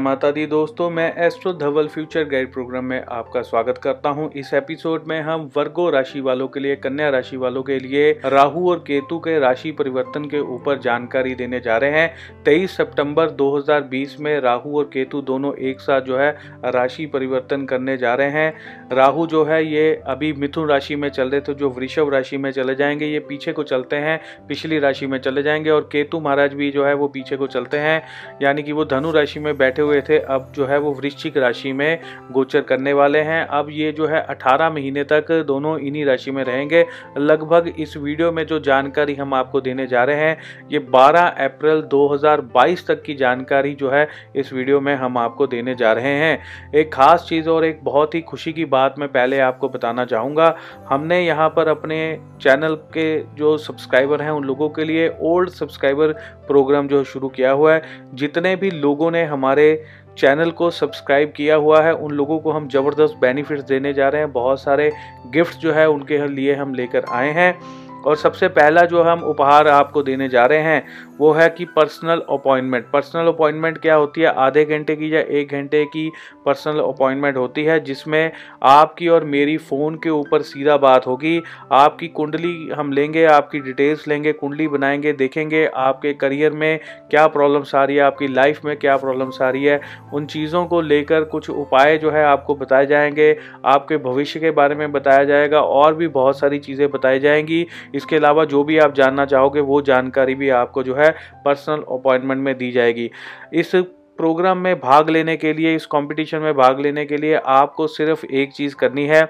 माता दी दोस्तों, मैं astro Dhaval future guide programme में आपका स्वागत करता हूँ। इस एपिसोड में हम वर्गो राशि वालों के लिए, कन्या राशि वालों के लिए, राहु और केतु के राशि परिवर्तन के ऊपर जानकारी देने जा रहे हैं। 23 सितंबर 2020 में राहु और केतु दोनों एक साथ जो है, राशि परिवर्तन करने जा रहे हैं। राहु जो है, ये अभी मिथुन राशि में चल रहे थे, जो वृषभ राशि में चले जाएँगे, ये पीछे को चलते हैं, पिछली राशि में चले जाएँगे और केतु महाराज भी जो है, वो पीछे को चलते हैं। यानी कि वो धनु राशि में बैठे हुए थे, अब जो है वो वृश्चिक राशि में गोचर करने वाले हैं। अब ये जो है 18 महीने तक दोनों इन्हीं राशि में रहेंगे। लगभग इस वीडियो में जो जानकारी हम आपको देने जा रहे हैं, ये 12 अप्रैल 2022 तक की जानकारी जो है इस वीडियो में हम आपको देने जा रहे हैं। एक खास चीज़ और एक बहुत ही खुशी की बात मैं पहले आपको बताना चाहूँगा, हमने यहाँ पर अपने चैनल के जो सब्सक्राइबर हैं उन लोगों के लिए ओल्ड सब्सक्राइबर प्रोग्राम जो शुरू किया हुआ है। जितने भी लोगों ने हमारे चैनल को सब्सक्राइब किया हुआ है। उन लोगों को हम ज़बरदस्त बेनिफिट्स देने जा रहे हैं। बहुत सारे गिफ्ट जो है उनके लिए हम लेकर आए हैं। और सबसे पहला जो हम उपहार आपको देने जा रहे हैं वो है कि पर्सनल अपॉइंटमेंट पर्सनल अपॉइंटमेंट क्या होती है? आधे घंटे की या एक घंटे की पर्सनल अपॉइंटमेंट होती है, जिसमें आपकी और मेरी फ़ोन के ऊपर सीधा बात होगी। आपकी कुंडली हम लेंगे, आपकी डिटेल्स लेंगे, कुंडली बनाएँगे, देखेंगे आपके करियर में क्या प्रॉब्लम्स आ रही है, आपकी लाइफ में क्या प्रॉब्लम्स आ रही है। उन चीज़ों को लेकर कुछ उपाय जो है आपको बताए जाएँगे। आपके भविष्य के बारे में बताया जाएगा और भी बहुत सारी चीज़ें बताई जाएँगी। इसके अलावा जो भी आप जानना चाहोगे, वो जानकारी भी आपको जो है पर्सनल अपॉइंटमेंट में दी जाएगी। इस प्रोग्राम में भाग लेने के लिए, इस कंपटीशन में भाग लेने के लिए आपको सिर्फ़ एक चीज़ करनी है।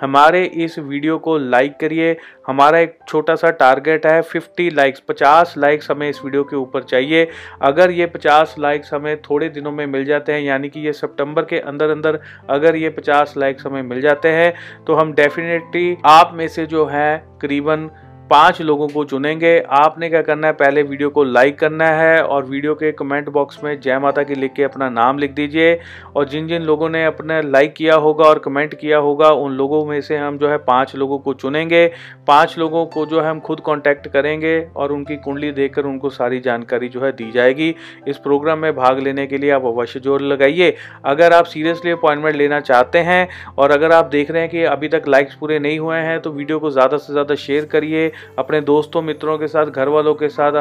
हमारे इस वीडियो को लाइक करिए। हमारा एक छोटा सा टारगेट है 50 लाइक्स 50 लाइक्स हमें इस वीडियो के ऊपर चाहिए। अगर ये 50 लाइक्स हमें थोड़े दिनों में मिल जाते हैं, यानी कि ये सितंबर के अंदर अंदर अगर ये 50 लाइक्स हमें मिल जाते हैं तो हम डेफिनेटली आप में से जो है, करीबन पाँच लोगों को चुनेंगे। आपने क्या करना है? पहले वीडियो को लाइक करना है और वीडियो के कमेंट बॉक्स में जय माता की लिख के अपना नाम लिख दीजिए। और जिन जिन लोगों ने अपने लाइक किया होगा और कमेंट किया होगा, उन लोगों में से हम जो है पाँच लोगों को चुनेंगे। पाँच लोगों को जो है हम खुद कॉन्टैक्ट करेंगे और उनकी कुंडली देखकर उनको सारी जानकारी जो है दी जाएगी। इस प्रोग्राम में भाग लेने के लिए आप अवश्य ज़ोर लगाइए। अगर आप सीरियसली अपॉइंटमेंट लेना चाहते हैं और अगर आप देख रहे हैं कि अभी तक लाइक्स पूरे नहीं हुए हैं तो वीडियो को ज़्यादा से ज़्यादा शेयर करिए। अपने दोस्तों, मित्रों के साथ घर वालों के साथ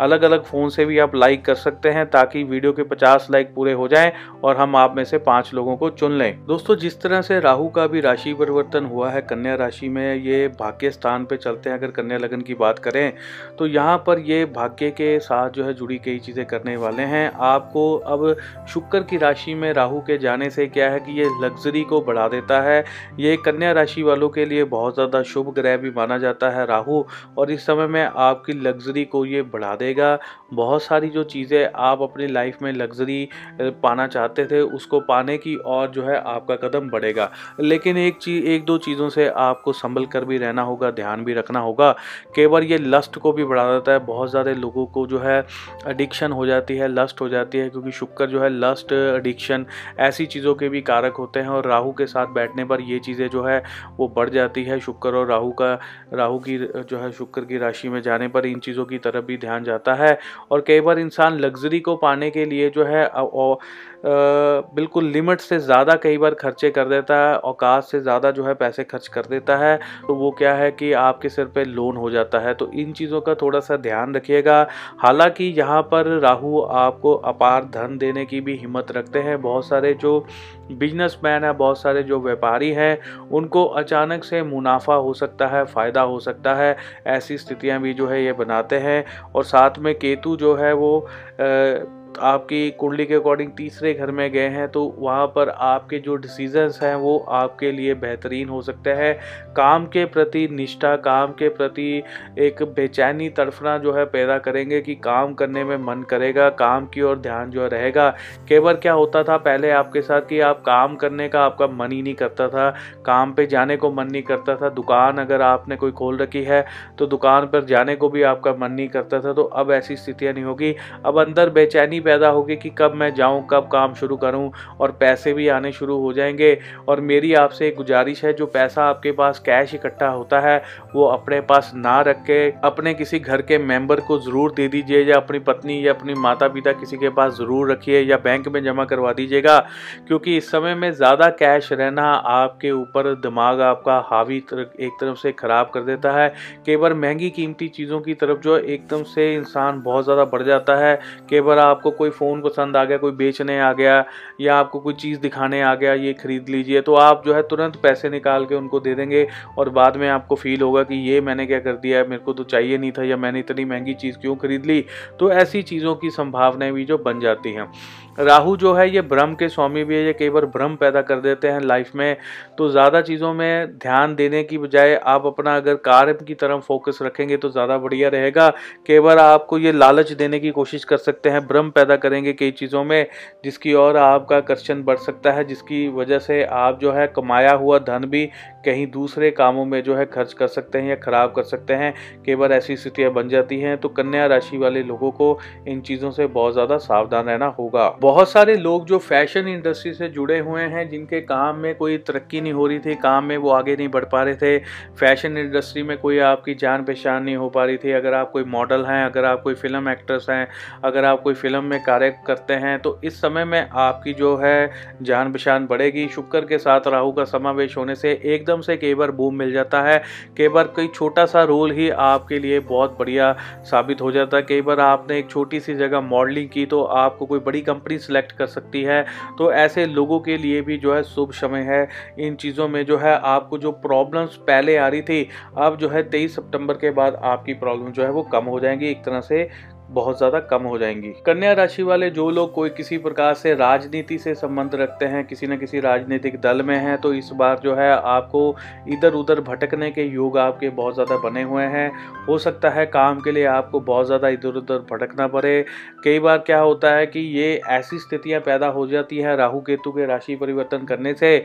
अलग अलग फ़ोन से भी आप लाइक कर सकते हैं ताकि वीडियो के 50 लाइक पूरे हो जाएँ और हम आप में से पाँच लोगों को चुन लें। दोस्तों, जिस तरह से राहु का भी राशि परिवर्तन हुआ है कन्या राशि में, ये भाग्य स्थान पर चलते हैं, अगर कन्या लगन की बात करें तो यहाँ पर ये भाग्य के साथ जो है जुड़ी कई चीज़ें करने वाले हैं। आपको अब शुक्र की राशि में राहु के जाने से क्या है कि ये लग्जरी को बढ़ा देता है। ये कन्या राशि वालों के लिए बहुत ज़्यादा शुभ ग्रह भी माना जाता है। राहु और इस समय में आपकी लग्जरी को ये बढ़ा देगा बहुत सारी जो चीज़ें आप अपनी लाइफ में लग्जरी पाना चाहते थे, उसको पाने की और जो है आपका कदम बढ़ेगा। लेकिन एक चीज़ एक दो चीज़ों से आपको संभल कर भी रहना होगा, ध्यान भी रखना होगा। केवल ये लस्ट को भी बढ़ा देता है। बहुत ज़्यादा लोगों को जो है एडिक्शन हो जाती है लस्ट हो जाती है, क्योंकि शुक्र जो है लस्ट एडिक्शन ऐसी चीज़ों के भी कारक होते हैं और राहु के साथ बैठने पर ये चीज़ें जो है वो बढ़ जाती है। शुक्र और राहु का, राहु की, जो है शुक्र की राशि में जाने पर इन चीज़ों की तरफ़ भी ध्यान जाता है। और कई बार इंसान लग्जरी को पाने के लिए जो है बिल्कुल लिमिट से ज़्यादा कई बार खर्चे कर देता है औकात से ज़्यादा जो है पैसे खर्च कर देता है तो वो क्या है कि आपके सिर पे लोन हो जाता है। तो इन चीज़ों का थोड़ा सा ध्यान रखिएगा। हालाँकि यहाँ पर राहु आपको अपार धन देने की भी हिम्मत रखते हैं। बहुत सारे जो बिजनेसमैन है बहुत सारे जो व्यापारी हैं उनको अचानक से मुनाफा हो सकता है फ़ायदा हो सकता है ऐसी स्थितियाँ भी जो है ये बनाते हैं। और साथ में केतु जो है वो आ, आपकी कुंडली के अकॉर्डिंग तीसरे घर में गए हैं तो वहाँ पर आपके जो डिसीजंस हैं, वो आपके लिए बेहतरीन हो सकते हैं। काम के प्रति निष्ठा, काम के प्रति एक बेचैनी तड़फना जो है पैदा करेंगे कि काम करने में मन करेगा, काम की ओर ध्यान जो रहेगा। केवल क्या होता था पहले आपके साथ कि आप काम करने का आपका मन ही नहीं करता था, काम पे जाने को मन नहीं करता था। दुकान अगर आपने कोई खोल रखी है तो दुकान पर जाने को भी आपका मन नहीं करता था तो अब ऐसी स्थितियाँ नहीं होगी। अब अंदर बेचैनी पैदा होगी कि कब मैं जाऊँ, कब काम शुरू करूँ और पैसे भी आने शुरू हो जाएँगे। और मेरी आपसे एक गुजारिश है, जो पैसा आपके पास कैश इकट्ठा होता है, वो अपने पास ना रख के, अपने किसी घर के मेंबर को ज़रूर दे दीजिए, या अपनी पत्नी या अपनी माता पिता किसी के पास ज़रूर रखिए, या बैंक में जमा करवा दीजिएगा। क्योंकि इस समय में ज़्यादा कैश रहना आपके ऊपर दिमाग आपका हावी एक तरफ़ से ख़राब कर देता है। कई बार महँगी कीमती चीज़ों की तरफ़ जो एकदम से इंसान बहुत ज़्यादा बढ़ जाता है। कई बार आपको कोई फ़ोन पसंद आ गया, कोई बेचने आ गया या आपको कोई चीज़ दिखाने आ गया, ये खरीद लीजिए तो आप जो है तुरंत पैसे निकाल के उनको दे देंगे और बाद में आपको फील होगा कि ये मैंने क्या कर दिया है, मेरे को तो चाहिए नहीं था या मैंने इतनी महँगी चीज़ क्यों खरीद ली? तो ऐसी चीज़ों की संभावनाएँ भी जो बन जाती हैं। राहु जो है, ये भ्रम के स्वामी भी है, ये कई बार भ्रम पैदा कर देते हैं लाइफ में। तो ज़्यादा चीज़ों में ध्यान देने की बजाय आप अपना अगर कार्य की तरफ़ फोकस रखेंगे तो ज़्यादा बढ़िया रहेगा। कई बार आपको ये लालच देने की कोशिश कर सकते हैं भ्रम पैदा करेंगे कई चीज़ों में, जिसकी और आपका आकर्षण बढ़ सकता है, जिसकी वजह से आप जो है, कमाया हुआ धन भी कहीं दूसरे कामों में जो है, खर्च कर सकते हैं या खराब कर सकते हैं। कई बार ऐसी स्थितियाँ बन जाती हैं तो कन्या राशि वाले लोगों को इन चीज़ों से बहुत ज़्यादा सावधान रहना होगा। बहुत सारे लोग जो फ़ैशन इंडस्ट्री से जुड़े हुए हैं, जिनके काम में कोई तरक्की नहीं हो रही थी, काम में वो आगे नहीं बढ़ पा रहे थे, फ़ैशन इंडस्ट्री में कोई आपकी जान पहचान नहीं हो पा रही थी, अगर आप कोई मॉडल हैं, अगर आप कोई फ़िल्म एक्ट्रेस हैं, अगर आप कोई फ़िल्म में कार्य करते हैं तो इस समय में आपकी जो है जान पहचान बढ़ेगी। शुक्र के साथ राहु का समावेश होने से एकदम से कई बार बूम मिल जाता है, कई बार कोई छोटा सा रोल ही आपके लिए बहुत बढ़िया साबित हो जाता है। कई बार आपने एक छोटी सी जगह मॉडलिंग की तो आपको कोई बड़ी कंपनी सिलेक्ट कर सकती है। तो ऐसे लोगों के लिए भी जो है शुभ समय है। इन चीज़ों में जो है आपको जो प्रॉब्लम्स पहले आ रही थी, अब जो है तेईस सितंबर के बाद आपकी प्रॉब्लम जो है वो कम हो जाएँगी। एक तरह से बहुत ज़्यादा कम हो जाएँगी। कन्या राशि वाले जो लोग कोई किसी प्रकार से राजनीति से संबंध रखते हैं, किसी न किसी राजनीतिक दल में हैं तो इस बार जो है आपको इधर उधर भटकने के योग आपके बहुत ज़्यादा बने हुए हैं। हो सकता है काम के लिए आपको बहुत ज़्यादा इधर उधर भटकना पड़े। कई बार क्या होता है कि ये ऐसी स्थितियाँ पैदा हो जाती है राहु केतु के राशि परिवर्तन करने से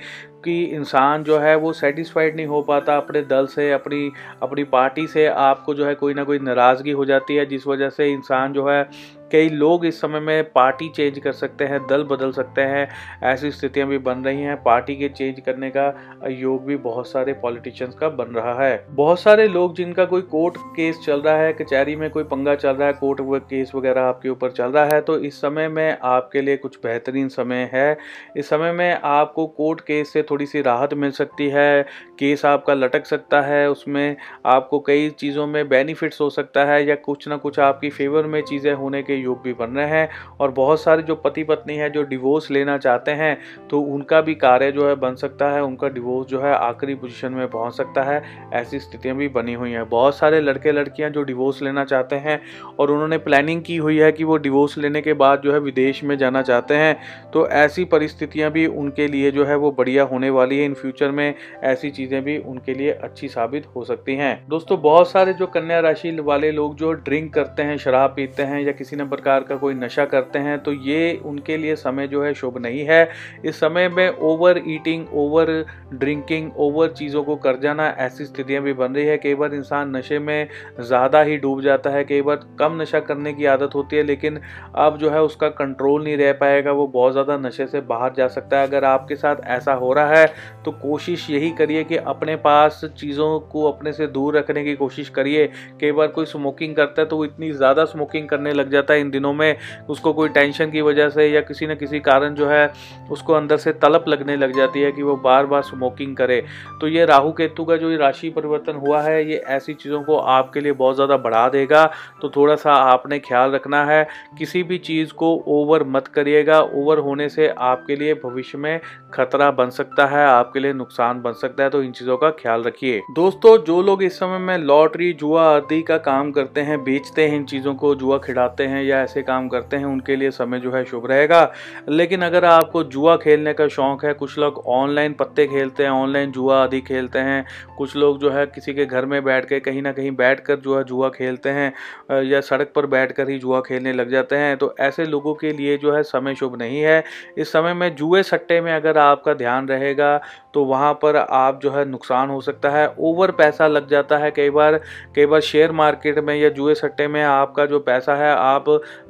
कि इंसान जो है वो सेटिस्फाइड नहीं हो पाता अपने दल से, अपनी अपनी पार्टी से, आपको जो है कोई ना कोई नाराज़गी हो जाती है, जिस वजह से इंसान जो है कई लोग इस समय में पार्टी चेंज कर सकते हैं, दल बदल सकते हैं, ऐसी स्थितियाँ भी बन रही हैं। पार्टी के चेंज करने का योग भी बहुत सारे पॉलिटिशियंस का बन रहा है। बहुत सारे लोग जिनका कोई कोर्ट केस चल रहा है, कचहरी में कोई पंगा चल रहा है, कोर्ट केस वगैरह आपके ऊपर चल रहा है तो इस समय में आपके लिए कुछ बेहतरीन समय है। इस समय में आपको कोर्ट केस से थोड़ी सी राहत मिल सकती है, केस आपका लटक सकता है, उसमें आपको कई चीज़ों में बेनिफिट्स हो सकता है या कुछ ना कुछ आपकी फेवर में चीज़ें होने के योग भी बन रहे हैं और बहुत सारे जो पति पत्नी हैं जो डिवोर्स लेना चाहते हैं तो उनका भी कार्य जो है बन सकता है, उनका डिवोर्स जो है आखिरी पोजिशन में पहुँच सकता है, ऐसी स्थितियाँ भी बनी हुई हैं। बहुत सारे लड़के लड़कियाँ जो डिवोर्स लेना चाहते हैं और उन्होंने प्लानिंग की हुई है कि वो डिवोर्स लेने के बाद जो है विदेश में जाना चाहते हैं तो ऐसी परिस्थितियाँ भी उनके लिए जो है वो बढ़िया होने वाली है। इन फ्यूचर में ऐसी चीज़ें भी उनके लिए अच्छी साबित हो सकती हैं। दोस्तों, बहुत सारे जो कन्या राशि वाले लोग जो ड्रिंक करते हैं, शराब पीते हैं या किसी न प्रकार का कोई नशा करते हैं तो ये उनके लिए समय जो है शुभ नहीं है। इस समय में over eating over drinking over चीज़ों को कर जाना ऐसी स्थितियाँ भी बन रही है। कई बार इंसान नशे में ज़्यादा ही डूब जाता है, कई बार कम नशा करने की आदत होती है, लेकिन अब जो है उसका कंट्रोल नहीं रह पाएगा, वो बहुत ज़्यादा नशे से बाहर जा सकता है। अगर आपके साथ ऐसा हो रहा है तो कोशिश यही करिए कि अपने पास चीज़ों को अपने से दूर रखने की कोशिश करिए। कई बार कोई स्मोकिंग करता है तो वो इतनी ज़्यादा स्मोकिंग करने लग जाता है इन दिनों में उसको कोई टेंशन की वजह से या किसी न किसी कारण जो है, उसको अंदर से तलप लगने लग जाती है कि वो बार बार स्मोकिंग करे। तो ये राहु केतु का जो राशि परिवर्तन हुआ है, ये ऐसी चीज़ों को आपके लिए बहुत ज़्यादा बढ़ा देगा। तो थोड़ा सा आपने ख्याल रखना है, किसी भी चीज़ को ओवर मत करिएगा। ओवर होने से आपके लिए भविष्य में खतरा बन सकता है, आपके लिए नुकसान बन सकता है। तो इन चीज़ों का ख्याल रखिए। दोस्तों, जो लोग इस समय में लॉटरी, जुआ आदि का काम करते हैं, बेचते हैं इन चीज़ों को, जुआ खिलाते हैं या ऐसे काम करते हैं, उनके लिए समय जो है शुभ रहेगा। लेकिन अगर आपको जुआ खेलने का शौक है, कुछ लोग ऑनलाइन पत्ते खेलते हैं, ऑनलाइन जुआ आदि खेलते हैं, कुछ लोग जो है किसी के घर में बैठ के कहीं ना कहीं बैठ कर जो है जुआ खेलते हैं या सड़क पर बैठ कर ही जुआ खेलने लग जाते हैं तो ऐसे लोगों के लिए जो है समय शुभ नहीं है। इस समय में जुए सट्टे में अगर आपका ध्यान रहेगा तो वहाँ पर आप जो है नुकसान हो सकता है, ओवर पैसा लग जाता है कई बार कई बार शेयर मार्केट में या जुए सट्टे में आपका जो पैसा है, आप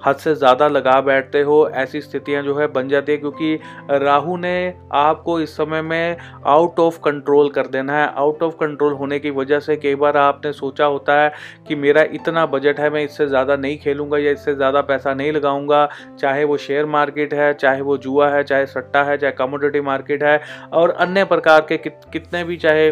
हद से ज़्यादा लगा बैठते हो ऐसी स्थितियाँ जो है बन जाती है क्योंकि राहु ने आपको इस समय में आउट ऑफ़ कंट्रोल कर देना है। आउट ऑफ़ कंट्रोल होने की वजह से कई बार आपने सोचा होता है कि मेरा इतना बजट है मैं इससे ज़्यादा नहीं खेलूँगा या इससे ज़्यादा पैसा नहीं लगाऊँगा। चाहे वो शेयर मार्केट है चाहे वो जुआ है चाहे सट्टा है चाहे कमोडिटी मार्केट है और अन्य प्रकार के कित, कितने भी चाहे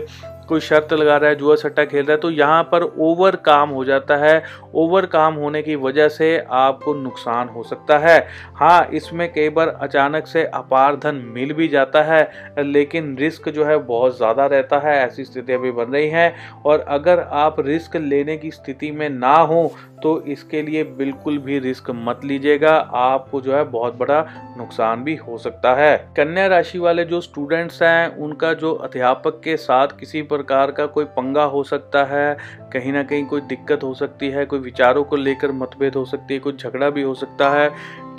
कोई शर्त लगा रहा है, जुआ सट्टा खेल रहा है तो यहाँ पर ओवर काम हो जाता है। ओवर काम होने की वजह से आपको नुकसान हो सकता है। हाँ इसमें कई बार अचानक से अपार धन मिल भी जाता है, लेकिन रिस्क जो है बहुत ज़्यादा रहता है, ऐसी स्थितियाँ भी बन रही हैं। और अगर आप रिस्क लेने की स्थिति में ना हो तो इसके लिए बिल्कुल भी रिस्क मत लीजिएगा, आपको जो है बहुत बड़ा नुकसान भी हो सकता है। कन्या राशि वाले जो स्टूडेंट्स हैं, उनका जो अध्यापक के साथ किसी प्रकार का कोई पंगा हो सकता है, कहीं ना कहीं कोई दिक्कत हो सकती है, कोई विचारों को लेकर मतभेद हो सकती है, कोई झगड़ा भी हो सकता है।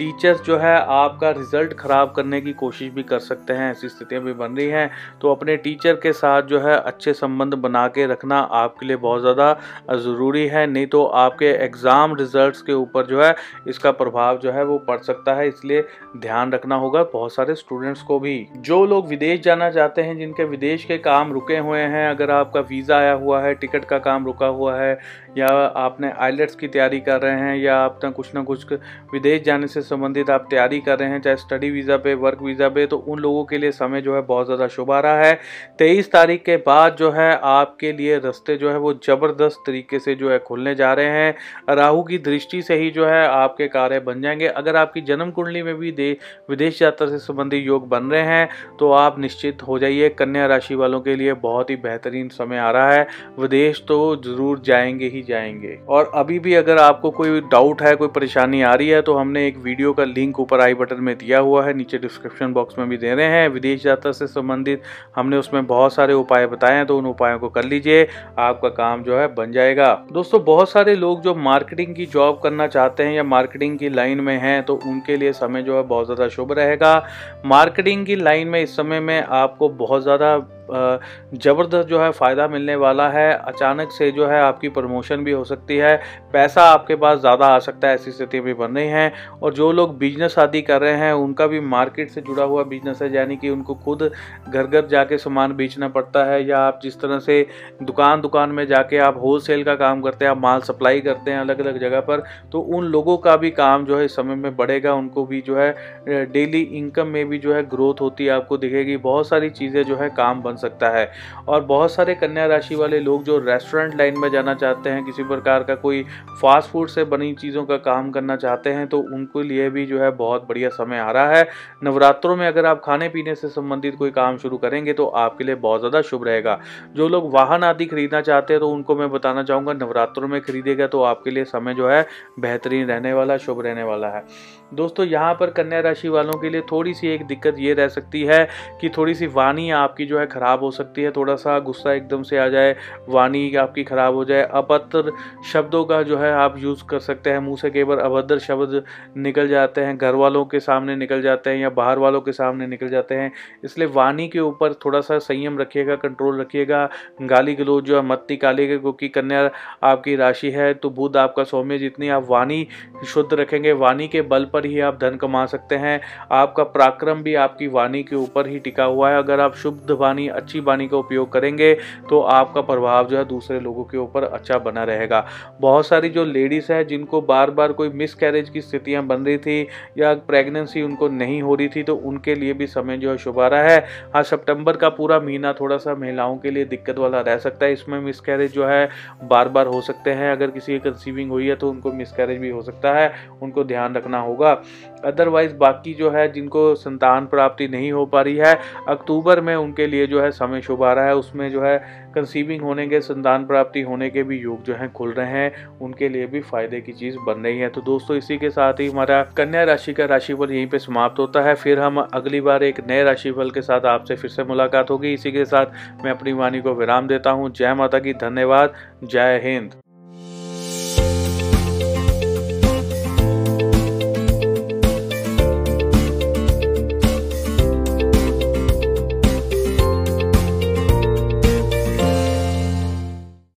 टीचर्स जो है आपका रिज़ल्ट ख़राब करने की कोशिश भी कर सकते हैं, ऐसी स्थितियाँ भी बन रही हैं। तो अपने टीचर के साथ जो है अच्छे संबंध बना के रखना आपके लिए बहुत ज़्यादा ज़रूरी है। नहीं तो आपके एग्ज़ाम रिजल्ट्स के ऊपर जो है इसका प्रभाव जो है वो पड़ सकता है, इसलिए ध्यान रखना होगा। बहुत सारे स्टूडेंट्स को भी। जो लोग विदेश जाना चाहते हैं, जिनके विदेश के काम रुके हुए हैं, अगर आपका वीज़ा आया हुआ है टिकट का काम रुका हुआ है, या आपने आइलेट्स की तैयारी कर रहे हैं, या आपने कुछ ना कुछ विदेश जाने से संबंधित आप तैयारी कर रहे हैं, चाहे स्टडी वीज़ा पे वर्क वीज़ा पे तो उन लोगों के लिए समय जो है बहुत ज़्यादा शुभ आ रहा है। तेईस तारीख के बाद जो है आपके लिए रस्ते जो है वो ज़बरदस्त तरीके से जो है खुलने जा रहे हैं। राहु की दृष्टि से ही जो है आपके कार्य बन जाएँगे। अगर आपकी जन्म कुंडली में भी दे, विदेश यात्रा से संबंधित योग बन रहे हैं तो आप निश्चित हो जाइए, कन्या राशि वालों के लिए बहुत ही बेहतरीन समय आ रहा है। विदेश तो ज़रूर जाएँगे ही जाएँगे। और अभी भी अगर आपको कोई डाउट है, कोई परेशानी आ रही है तो हमने एक वीडियो का लिंक ऊपर आई बटन में दिया हुआ है, नीचे डिस्क्रिप्शन बॉक्स में भी दे रहे हैं। विदेश यात्रा से संबंधित हमने उसमें बहुत सारे उपाय बताए हैं तो उन उपायों को कर लीजिए, आपका काम जो है बन जाएगा। दोस्तों, बहुत सारे लोग जो मार्केटिंग की जॉब करना चाहते हैं या मार्केटिंग की लाइन में हैं तो उनके लिए समय जो है बहुत ज़्यादा शुभ रहेगा। मार्केटिंग की लाइन में इस समय में आपको बहुत ज़्यादा ज़बरदस्त जो है फ़ायदा मिलने वाला है। अचानक से जो है आपकी प्रमोशन भी हो सकती है। पैसा आपके पास ज़्यादा आ सकता है, ऐसी स्थिति भी बन रही हैं। और जो लोग बिज़नेस आदि कर रहे हैं, उनका भी मार्केट से जुड़ा हुआ बिज़नेस है, यानी कि उनको खुद घर घर जाके सामान बेचना पड़ता है या आप जिस तरह से दुकान दुकान में जाके आप होल सेल का काम करते हैं, आप माल सप्लाई करते हैं अलग अलग जगह पर तो उन लोगों का भी काम जो है इस समय में बढ़ेगा। उनको भी जो है डेली इनकम में भी जो है ग्रोथ होती है, आपको दिखेगी। बहुत सारी चीज़ें जो है काम बन सकता है। और बहुत सारे कन्या राशि वाले लोग जो रेस्टोरेंट लाइन में जाना चाहते हैं, किसी प्रकार का कोई फास्ट फ़ूड से बनी चीज़ों का काम करना चाहते हैं तो उनके लिए भी जो है बहुत बढ़िया समय आ रहा है। नवरात्रों में अगर आप खाने पीने से संबंधित कोई काम शुरू करेंगे तो आपके लिए बहुत ज़्यादा शुभ रहेगा। जो लोग वाहन आदि खरीदना चाहते हैं तो उनको मैं बताना चाहूँगा, नवरात्रों में खरीदेगा तो आपके लिए समय जो है बेहतरीन रहने वाला, शुभ रहने वाला है। दोस्तों, यहाँ पर कन्या राशि वालों के लिए थोड़ी सी एक दिक्कत ये रह सकती है कि थोड़ी सी वाणी आपकी जो है ख़राब हो सकती है थोड़ा सा गुस्सा एकदम से आ जाए, वाणी आपकी ख़राब हो जाए, अभद्र शब्दों का जो है आप यूज़ कर सकते हैं, मुँह से केवल अभद्र शब्द निकल जाते हैं, घर वालों के सामने निकल जाते हैं या बाहर वालों के सामने निकल जाते हैं, इसलिए वाणी के ऊपर थोड़ा सा संयम रखिएगा, कंट्रोल रखिएगा गाली गलोच जो है मत निकालिएगा, क्योंकि कन्या आपकी राशि है तो बुद्ध आपका सौम्य, जितनी आप वाणी शुद्ध रखेंगे, वाणी के बल पर ही आप धन कमा सकते हैं। आपका पराक्रम भी आपकी वाणी के ऊपर ही टिका हुआ है। अगर आप शुद्ध वाणी, अच्छी वाणी का उपयोग करेंगे तो आपका प्रभाव जो है दूसरे लोगों के ऊपर अच्छा बना रहेगा। बहुत सारी जो लेडीज़ हैं, जिनको बार बार कोई मिस कैरेज की स्थितियाँ बन रही थी या प्रेगनेंसी उनको नहीं हो रही थी तो उनके लिए भी समय जो है शुभ आ रहा है। हाँ सितंबर का पूरा महीना थोड़ा सा महिलाओं के लिए दिक्कत वाला रह सकता है। इसमें मिस कैरेज जो है बार बार हो सकते हैं। अगर किसी की कंसीविंग हुई है तो उनको मिस कैरेज भी हो सकता है। उनको ध्यान रखना होगा। अदरवाइज़ बाकी जो है, जिनको संतान प्राप्ति नहीं हो पा रही है, अक्टूबर में उनके लिए जो है, समय शुभ आ रहा है। उसमें जो है कंसीविंग होने के, संतान प्राप्ति होने के भी योग जो है, खुल रहे हैं। उनके लिए भी फ़ायदे की चीज़ बन रही है। तो दोस्तों, इसी के साथ ही हमारा कन्या राशि का राशिफल यहीं पे समाप्त होता है। फिर हम अगली बार एक नए राशिफल के साथ आपसे फिर से मुलाकात होगी। इसी के साथ मैं अपनी वाणी को विराम देता हूँ। जय माता की, धन्यवाद। जय हिंद।